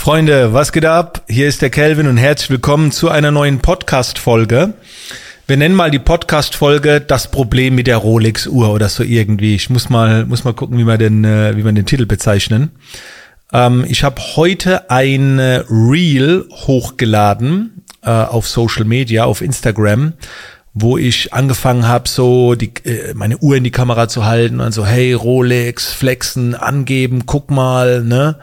Freunde, was geht ab? Hier ist der Kelvin und herzlich willkommen zu einer neuen Podcast-Folge. Wir nennen mal die Podcast-Folge das Problem mit der Rolex-Uhr oder so irgendwie. Ich muss mal, muss mal gucken, wie man den, äh, wie man den Titel bezeichnen. Ähm, ich habe heute ein Reel hochgeladen äh, auf Social Media, auf Instagram, wo ich angefangen habe, so die, äh, meine Uhr in die Kamera zu halten und so, hey, Rolex, flexen, angeben, guck mal, ne?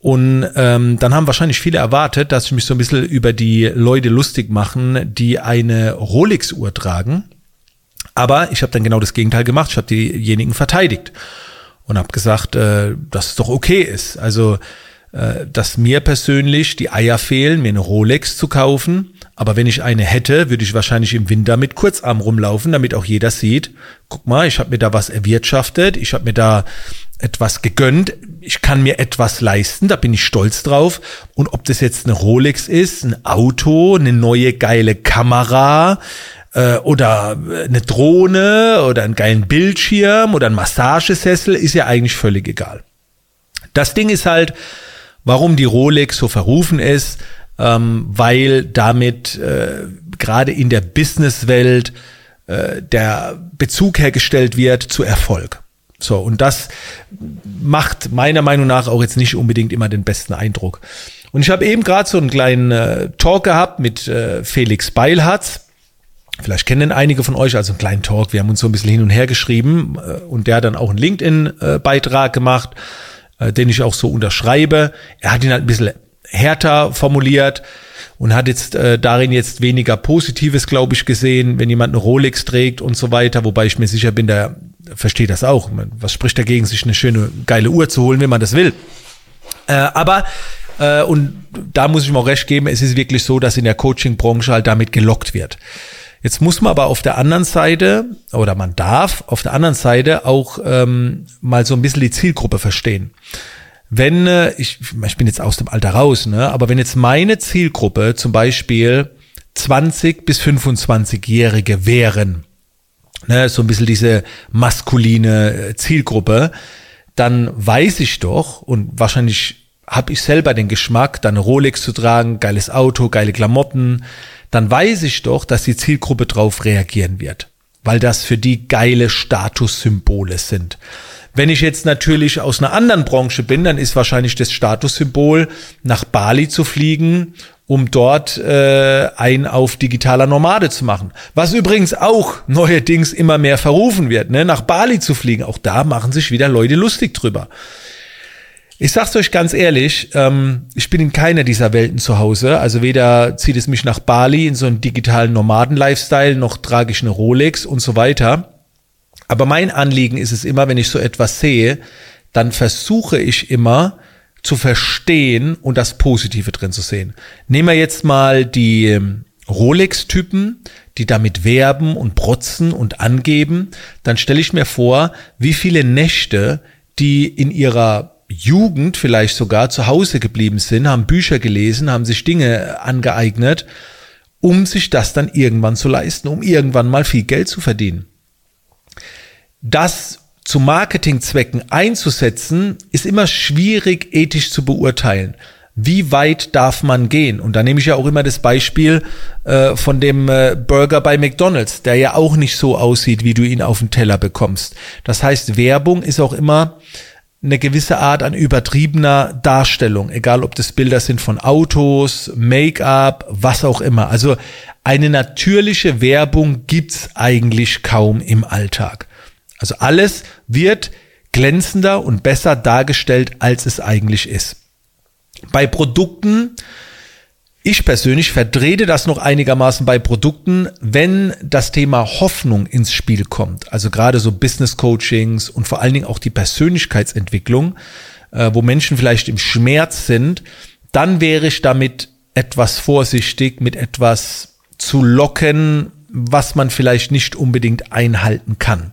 Und ähm, dann haben wahrscheinlich viele erwartet, dass ich mich so ein bisschen über die Leute lustig machen, die eine Rolex-Uhr tragen. Aber ich habe dann genau das Gegenteil gemacht. Ich habe diejenigen verteidigt und habe gesagt, äh, dass es doch okay ist. Also, äh, dass mir persönlich die Eier fehlen, mir eine Rolex zu kaufen. Aber wenn ich eine hätte, würde ich wahrscheinlich im Winter mit Kurzarm rumlaufen, damit auch jeder sieht, guck mal, ich habe mir da was erwirtschaftet, ich habe mir da etwas gegönnt, ich kann mir etwas leisten, da bin ich stolz drauf. Und ob das jetzt eine Rolex ist, ein Auto, eine neue geile Kamera äh, oder eine Drohne oder einen geilen Bildschirm oder ein Massagesessel, ist ja eigentlich völlig egal. Das Ding ist halt, warum die Rolex so verrufen ist, ähm, weil damit äh, gerade in der Businesswelt äh, der Bezug hergestellt wird zu Erfolg. So, und das macht meiner Meinung nach auch jetzt nicht unbedingt immer den besten Eindruck. Und ich habe eben gerade so einen kleinen äh, Talk gehabt mit äh, Felix Beilharz. Vielleicht kennen einige von euch also einen kleinen Talk. Wir haben uns so ein bisschen hin und her geschrieben äh, und der hat dann auch einen LinkedIn-Beitrag gemacht, äh, den ich auch so unterschreibe. Er hat ihn halt ein bisschen härter formuliert und hat jetzt äh, darin jetzt weniger Positives, glaube ich, gesehen, wenn jemand eine Rolex trägt und so weiter, wobei ich mir sicher bin, der verstehe das auch. Was spricht dagegen, sich eine schöne, geile Uhr zu holen, wenn man das will? Äh, aber äh, und da muss ich mir auch recht geben, es ist wirklich so, dass in der Coaching-Branche halt damit gelockt wird. Jetzt muss man aber auf der anderen Seite, oder man darf auf der anderen Seite auch ähm, mal so ein bisschen die Zielgruppe verstehen. Wenn, äh, ich, ich bin jetzt aus dem Alter raus, ne, aber wenn jetzt meine Zielgruppe zum Beispiel 20 bis 25-Jährige wären, ne, so ein bisschen diese maskuline äh, Zielgruppe, dann weiß ich doch und wahrscheinlich habe ich selber den Geschmack, dann Rolex zu tragen, geiles Auto, geile Klamotten, dann weiß ich doch, dass die Zielgruppe drauf reagieren wird, weil das für die geile Statussymbole sind. Wenn ich jetzt natürlich aus einer anderen Branche bin, dann ist wahrscheinlich das Statussymbol, nach Bali zu fliegen um dort äh, ein auf digitaler Nomade zu machen. Was übrigens auch neuerdings immer mehr verrufen wird, ne? nach Bali zu fliegen. Auch da machen sich wieder Leute lustig drüber. Ich sag's euch ganz ehrlich, ähm, ich bin in keiner dieser Welten zu Hause. Also weder zieht es mich nach Bali in so einen digitalen Nomaden-Lifestyle, noch trage ich eine Rolex und so weiter. Aber mein Anliegen ist es immer, wenn ich so etwas sehe, dann versuche ich immer, zu verstehen und das Positive drin zu sehen. Nehmen wir jetzt mal die ähm, Rolex-Typen, die damit werben und protzen und angeben, dann stelle ich mir vor, wie viele Nächte die in ihrer Jugend vielleicht sogar zu Hause geblieben sind, haben Bücher gelesen, haben sich Dinge angeeignet, um sich das dann irgendwann zu leisten, um irgendwann mal viel Geld zu verdienen. Das zu Marketingzwecken einzusetzen, ist immer schwierig ethisch zu beurteilen. Wie weit darf man gehen? Und da nehme ich ja auch immer das Beispiel äh, von dem äh, Burger bei McDonald's, der ja auch nicht so aussieht, wie du ihn auf den Teller bekommst. Das heißt, Werbung ist auch immer eine gewisse Art an übertriebener Darstellung, egal ob das Bilder sind von Autos, Make-up, was auch immer. Also eine natürliche Werbung gibt's eigentlich kaum im Alltag. Also alles wird glänzender und besser dargestellt, als es eigentlich ist. Bei Produkten, ich persönlich verdrehte das noch einigermaßen bei Produkten, wenn das Thema Hoffnung ins Spiel kommt. Also gerade so Business Coachings und vor allen Dingen auch die Persönlichkeitsentwicklung, äh, wo Menschen vielleicht im Schmerz sind, dann wäre ich damit etwas vorsichtig, mit etwas zu locken, was man vielleicht nicht unbedingt einhalten kann.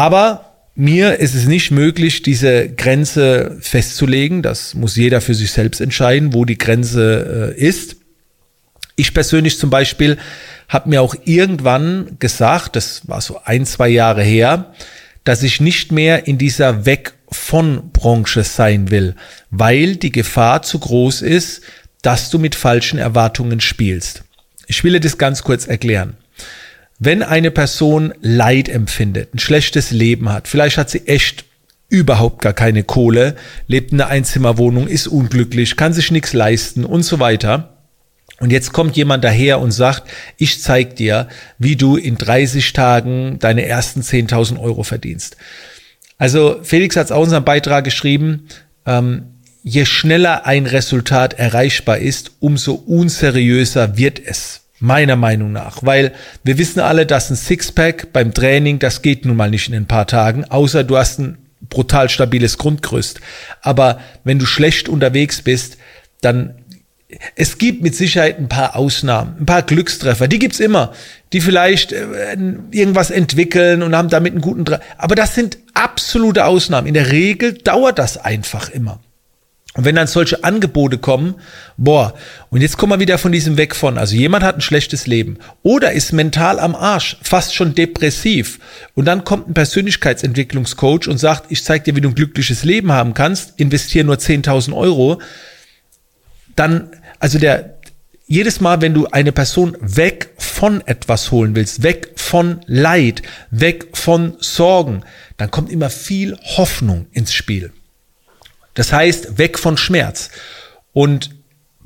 Aber mir ist es nicht möglich, diese Grenze festzulegen. Das muss jeder für sich selbst entscheiden, wo die Grenze äh, ist. Ich persönlich zum Beispiel habe mir auch irgendwann gesagt, das war so ein, zwei Jahre her, dass ich nicht mehr in dieser Weg von Branche sein will, weil die Gefahr zu groß ist, dass du mit falschen Erwartungen spielst. Ich will dir das ganz kurz erklären. Wenn eine Person Leid empfindet, ein schlechtes Leben hat, vielleicht hat sie echt überhaupt gar keine Kohle, lebt in einer Einzimmerwohnung, ist unglücklich, kann sich nichts leisten und so weiter. Und jetzt kommt jemand daher und sagt, ich zeig dir, wie du in 30 Tagen deine ersten 10.000 Euro verdienst. Also Felix hat es auch in seinem Beitrag geschrieben, ähm, je schneller ein Resultat erreichbar ist, umso unseriöser wird es. Meiner Meinung nach. Weil wir wissen alle, dass ein Sixpack beim Training, das geht nun mal nicht in ein paar Tagen, außer du hast ein brutal stabiles Grundgerüst. Aber wenn du schlecht unterwegs bist, dann es gibt mit Sicherheit ein paar Ausnahmen, ein paar Glückstreffer, die gibt's immer, die vielleicht äh, irgendwas entwickeln und haben damit einen guten Dre Aber das sind absolute Ausnahmen. In der Regel dauert das einfach immer. Und wenn dann solche Angebote kommen, boah, und jetzt kommen wir wieder von diesem weg von. Also jemand hat ein schlechtes Leben oder ist mental am Arsch, fast schon depressiv. Und dann kommt ein Persönlichkeitsentwicklungscoach und sagt, ich zeig dir, wie du ein glückliches Leben haben kannst, investiere nur 10.000 Euro. Dann, also der, jedes Mal, wenn du eine Person weg von etwas holen willst, weg von Leid, weg von Sorgen, dann kommt immer viel Hoffnung ins Spiel. Das heißt, weg von Schmerz. Und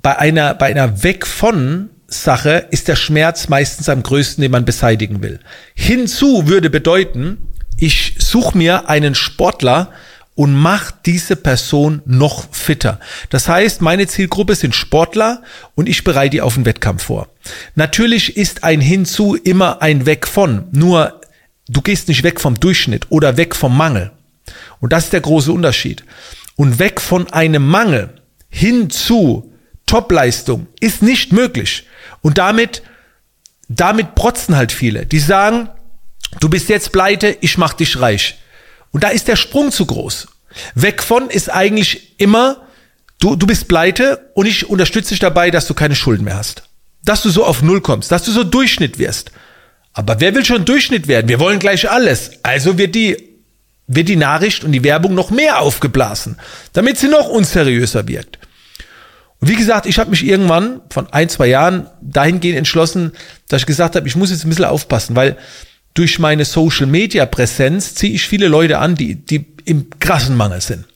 bei einer, bei einer weg von Sache ist der Schmerz meistens am größten, den man beseitigen will. Hinzu würde bedeuten, ich suche mir einen Sportler und mach diese Person noch fitter. Das heißt, meine Zielgruppe sind Sportler und ich bereite die auf den Wettkampf vor. Natürlich ist ein Hinzu immer ein Weg von, nur du gehst nicht weg vom Durchschnitt oder weg vom Mangel. Und das ist der große Unterschied und weg von einem Mangel hin zu Topleistung ist nicht möglich. Und damit, damit protzen halt viele. Die sagen, du bist jetzt pleite, ich mach dich reich. Und da ist der Sprung zu groß. Weg von ist eigentlich immer, du, du bist pleite und ich unterstütze dich dabei, dass du keine Schulden mehr hast. Dass du so auf Null kommst, dass du so Durchschnitt wirst. Aber wer will schon Durchschnitt werden? Wir wollen gleich alles. Also wird die wird die Nachricht und die Werbung noch mehr aufgeblasen, damit sie noch unseriöser wirkt. Und wie gesagt, ich habe mich irgendwann von ein, zwei Jahren dahingehend entschlossen, dass ich gesagt habe, ich muss jetzt ein bisschen aufpassen, weil durch meine Social-Media-Präsenz ziehe ich viele Leute an, die, die im krassen Mangel sind.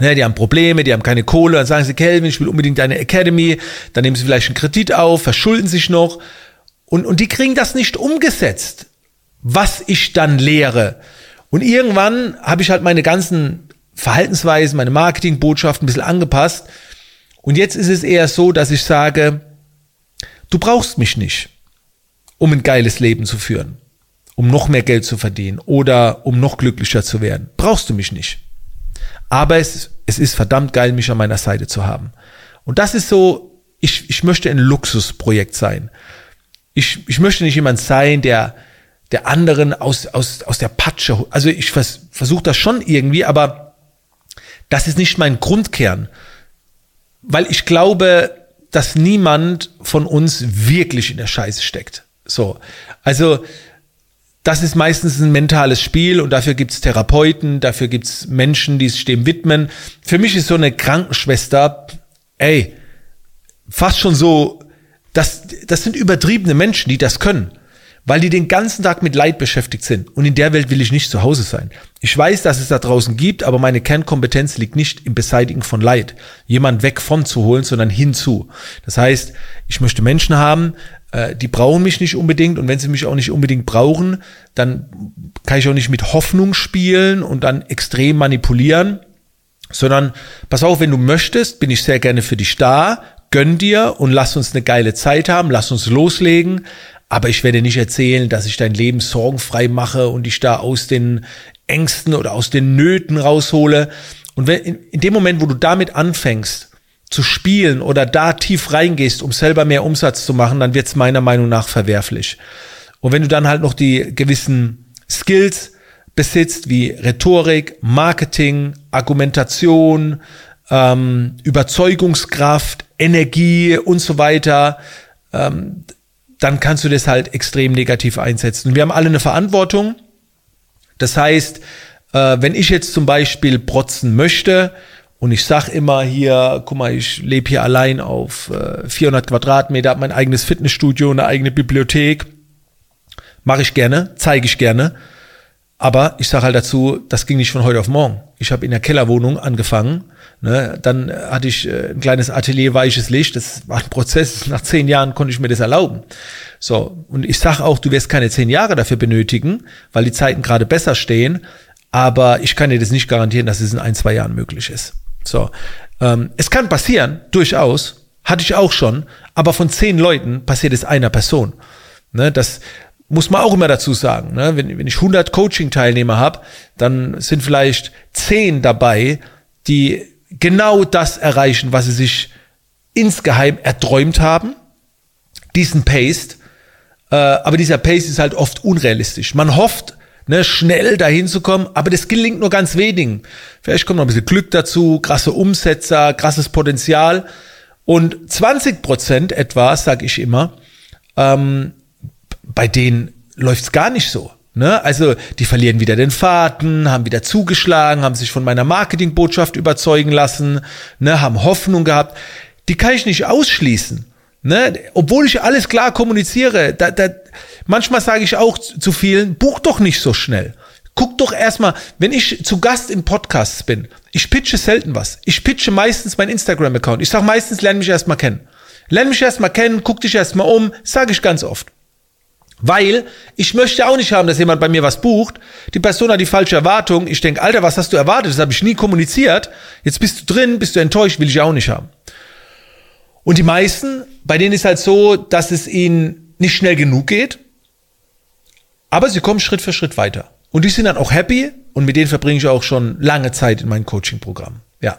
Ja, die haben Probleme, die haben keine Kohle, dann sagen sie, Kelvin, ich will unbedingt eine Academy, dann nehmen sie vielleicht einen Kredit auf, verschulden sich noch und, und die kriegen das nicht umgesetzt, was ich dann lehre. Und irgendwann habe ich halt meine ganzen Verhaltensweisen, meine Marketingbotschaften ein bisschen angepasst. Und jetzt ist es eher so, dass ich sage, du brauchst mich nicht, um ein geiles Leben zu führen, um noch mehr Geld zu verdienen oder um noch glücklicher zu werden. Brauchst du mich nicht. Aber es, es ist verdammt geil, mich an meiner Seite zu haben. Und das ist so, ich, ich möchte ein Luxusprojekt sein. Ich, ich möchte nicht jemand sein, der, der anderen aus, aus, aus der Patsche. Also ich vers versuche das schon irgendwie, aber das ist nicht mein Grundkern. Weil ich glaube, dass niemand von uns wirklich in der Scheiße steckt. So. Also, das ist meistens ein mentales Spiel und dafür gibt's Therapeuten, dafür gibt's Menschen, die sich dem widmen. Für mich ist so eine Krankenschwester, ey, fast schon so, das, das sind übertriebene Menschen, die das können weil die den ganzen Tag mit Leid beschäftigt sind. Und in der Welt will ich nicht zu Hause sein. Ich weiß, dass es da draußen gibt, aber meine Kernkompetenz liegt nicht im Beseitigen von Leid. Jemand weg von zu holen, sondern hinzu. Das heißt, ich möchte Menschen haben, äh, die brauchen mich nicht unbedingt. Und wenn sie mich auch nicht unbedingt brauchen, dann kann ich auch nicht mit Hoffnung spielen und dann extrem manipulieren. Sondern pass auf, wenn du möchtest, bin ich sehr gerne für dich da, gönn dir und lass uns eine geile Zeit haben, lass uns loslegen. Aber ich werde nicht erzählen, dass ich dein Leben sorgenfrei mache und dich da aus den Ängsten oder aus den Nöten raushole. Und wenn, in, in dem Moment, wo du damit anfängst, zu spielen oder da tief reingehst, um selber mehr Umsatz zu machen, dann wird es meiner Meinung nach verwerflich. Und wenn du dann halt noch die gewissen Skills besitzt, wie Rhetorik, Marketing, Argumentation, ähm, Überzeugungskraft, Energie und so weiter, ähm, dann kannst du das halt extrem negativ einsetzen. Wir haben alle eine Verantwortung. Das heißt, Äh, wenn ich jetzt zum Beispiel protzen möchte und ich sag immer hier, guck mal, ich lebe hier allein auf äh, 400 Quadratmeter, habe mein eigenes Fitnessstudio, eine eigene Bibliothek, mache ich gerne, zeige ich gerne. Aber ich sage halt dazu, das ging nicht von heute auf morgen. Ich habe in der Kellerwohnung angefangen. Ne? Dann hatte ich äh, ein kleines Atelier weiches Licht. Das war ein Prozess. Nach zehn Jahren konnte ich mir das erlauben. So, und ich sage auch, du wirst keine zehn Jahre dafür benötigen, weil die Zeiten gerade besser stehen. Aber ich kann dir das nicht garantieren, dass es in ein, zwei Jahren möglich ist. So, ähm, es kann passieren, durchaus. Hatte ich auch schon. Aber von zehn Leuten passiert es einer Person. Ne, das, muss man auch immer dazu sagen. Ne? Wenn, wenn ich 100 Coaching-Teilnehmer habe, dann sind vielleicht 10 dabei, die genau das erreichen, was sie sich insgeheim erträumt haben. Diesen Pace. Äh, aber dieser Pace ist halt oft unrealistisch. Man hofft, ne, schnell dahin zu kommen, aber das gelingt nur ganz wenigen. Vielleicht kommt noch ein bisschen Glück dazu, krasse Umsetzer, krasses Potenzial. Und 20 Prozent etwa, sag ich immer, ähm, bei denen läuft's gar nicht so. Ne? Also die verlieren wieder den Faden, haben wieder zugeschlagen, haben sich von meiner Marketingbotschaft überzeugen lassen, ne? haben Hoffnung gehabt. Die kann ich nicht ausschließen. Ne? Obwohl ich alles klar kommuniziere. Da, da, manchmal sage ich auch zu vielen, buch doch nicht so schnell. Guck doch erstmal, wenn ich zu Gast in Podcasts bin, ich pitche selten was. Ich pitche meistens mein Instagram-Account. Ich sage meistens, lerne mich erstmal kennen. Lerne mich erstmal kennen, guck dich erstmal um, sage ich ganz oft. Weil ich möchte auch nicht haben, dass jemand bei mir was bucht. Die Person hat die falsche Erwartung. Ich denke, Alter, was hast du erwartet? Das habe ich nie kommuniziert. Jetzt bist du drin, bist du enttäuscht, will ich auch nicht haben. Und die meisten, bei denen ist halt so, dass es ihnen nicht schnell genug geht, aber sie kommen Schritt für Schritt weiter. Und die sind dann auch happy und mit denen verbringe ich auch schon lange Zeit in meinem Coaching-Programm. Ja.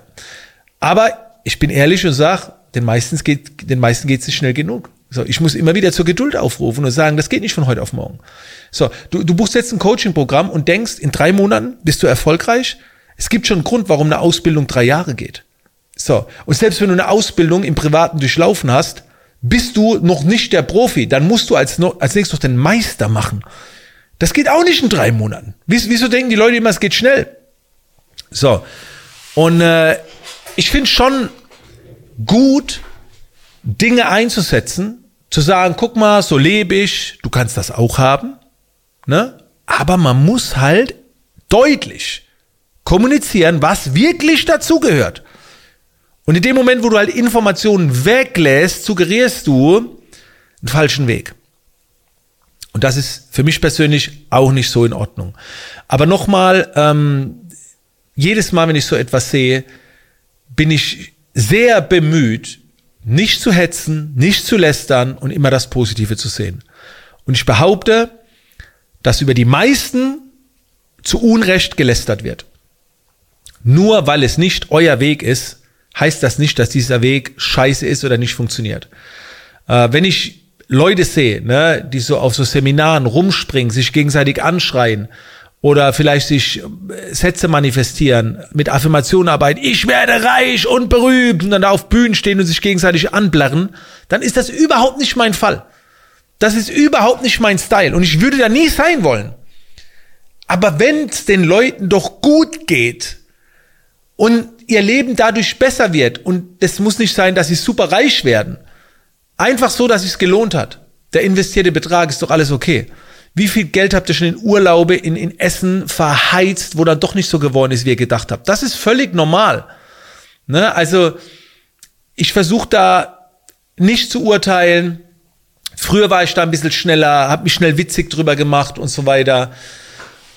Aber ich bin ehrlich und sage, den meisten geht, den meisten geht es nicht schnell genug. So, ich muss immer wieder zur Geduld aufrufen und sagen, das geht nicht von heute auf morgen. So, du, du buchst jetzt ein Coaching-Programm und denkst, in drei Monaten bist du erfolgreich. Es gibt schon einen Grund, warum eine Ausbildung drei Jahre geht. So, und selbst wenn du eine Ausbildung im Privaten durchlaufen hast, bist du noch nicht der Profi. Dann musst du als, als nächstes noch den Meister machen. Das geht auch nicht in drei Monaten. Wieso denken die Leute immer, es geht schnell? So, und äh, ich finde schon gut, Dinge einzusetzen, zu sagen, guck mal, so lebe ich, du kannst das auch haben, ne? Aber man muss halt deutlich kommunizieren, was wirklich dazugehört. Und in dem Moment, wo du halt Informationen weglässt, suggerierst du einen falschen Weg. Und das ist für mich persönlich auch nicht so in Ordnung. Aber nochmal, ähm, jedes Mal, wenn ich so etwas sehe, bin ich sehr bemüht, nicht zu hetzen, nicht zu lästern und immer das Positive zu sehen. Und ich behaupte, dass über die meisten zu Unrecht gelästert wird. Nur weil es nicht euer Weg ist, heißt das nicht, dass dieser Weg scheiße ist oder nicht funktioniert. Äh, wenn ich Leute sehe, ne, die so auf so Seminaren rumspringen, sich gegenseitig anschreien oder vielleicht sich äh, Sätze manifestieren, mit Affirmationen arbeiten, ich werde reich und berühmt und dann da auf Bühnen stehen und sich gegenseitig anblarren, dann ist das überhaupt nicht mein Fall. Das ist überhaupt nicht mein Style und ich würde da nie sein wollen. Aber wenn es den Leuten doch gut geht und ihr Leben dadurch besser wird und es muss nicht sein, dass sie super reich werden, einfach so, dass es gelohnt hat, der investierte Betrag ist doch alles okay. Wie viel Geld habt ihr schon in Urlaube, in, in Essen verheizt, wo dann doch nicht so geworden ist, wie ihr gedacht habt? Das ist völlig normal. Ne? Also ich versuche da nicht zu urteilen. Früher war ich da ein bisschen schneller, habe mich schnell witzig drüber gemacht und so weiter.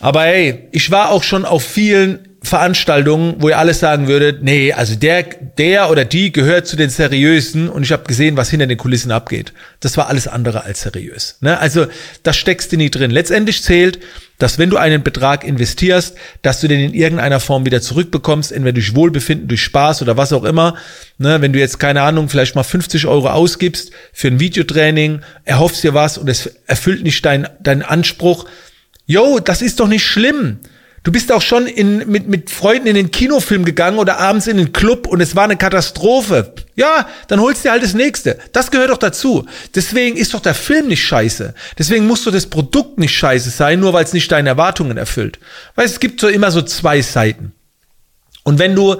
Aber hey, ich war auch schon auf vielen Veranstaltungen, wo ihr alles sagen würdet, nee, also der, der oder die gehört zu den Seriösen und ich habe gesehen, was hinter den Kulissen abgeht. Das war alles andere als seriös. Ne? Also das steckst du nie drin. Letztendlich zählt, dass wenn du einen Betrag investierst, dass du den in irgendeiner Form wieder zurückbekommst, entweder durch Wohlbefinden, durch Spaß oder was auch immer. Ne? Wenn du jetzt, keine Ahnung, vielleicht mal 50 Euro ausgibst für ein Videotraining, erhoffst dir was und es erfüllt nicht deinen deinen Anspruch. Yo, das ist doch nicht schlimm. Du bist auch schon in, mit, mit Freunden in den Kinofilm gegangen oder abends in den Club und es war eine Katastrophe. Ja, dann holst du dir halt das nächste. Das gehört doch dazu. Deswegen ist doch der Film nicht scheiße. Deswegen muss doch das Produkt nicht scheiße sein, nur weil es nicht deine Erwartungen erfüllt. Weil es gibt so immer so zwei Seiten. Und wenn du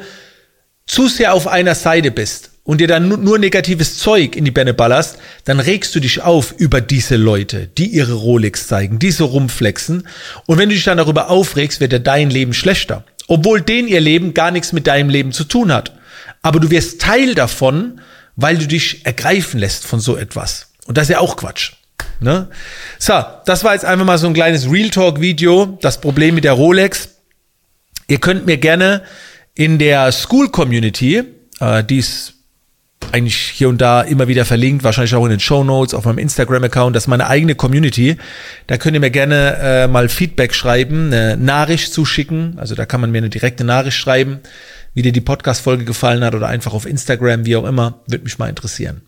zu sehr auf einer Seite bist und dir dann nur negatives Zeug in die Bände ballerst, dann regst du dich auf über diese Leute, die ihre Rolex zeigen, die so rumflexen. Und wenn du dich dann darüber aufregst, wird dir dein Leben schlechter. Obwohl denen ihr Leben gar nichts mit deinem Leben zu tun hat. Aber du wirst Teil davon, weil du dich ergreifen lässt von so etwas. Und das ist ja auch Quatsch. Ne? So, das war jetzt einfach mal so ein kleines Real Talk Video. Das Problem mit der Rolex. Ihr könnt mir gerne in der School Community, äh, die ist eigentlich hier und da immer wieder verlinkt, wahrscheinlich auch in den Show Notes, auf meinem Instagram-Account. Das ist meine eigene Community. Da könnt ihr mir gerne äh, mal Feedback schreiben, eine Nachricht zuschicken. Also da kann man mir eine direkte Nachricht schreiben, wie dir die Podcast-Folge gefallen hat oder einfach auf Instagram, wie auch immer. Würde mich mal interessieren.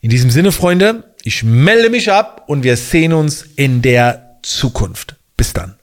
In diesem Sinne, Freunde, ich melde mich ab und wir sehen uns in der Zukunft. Bis dann.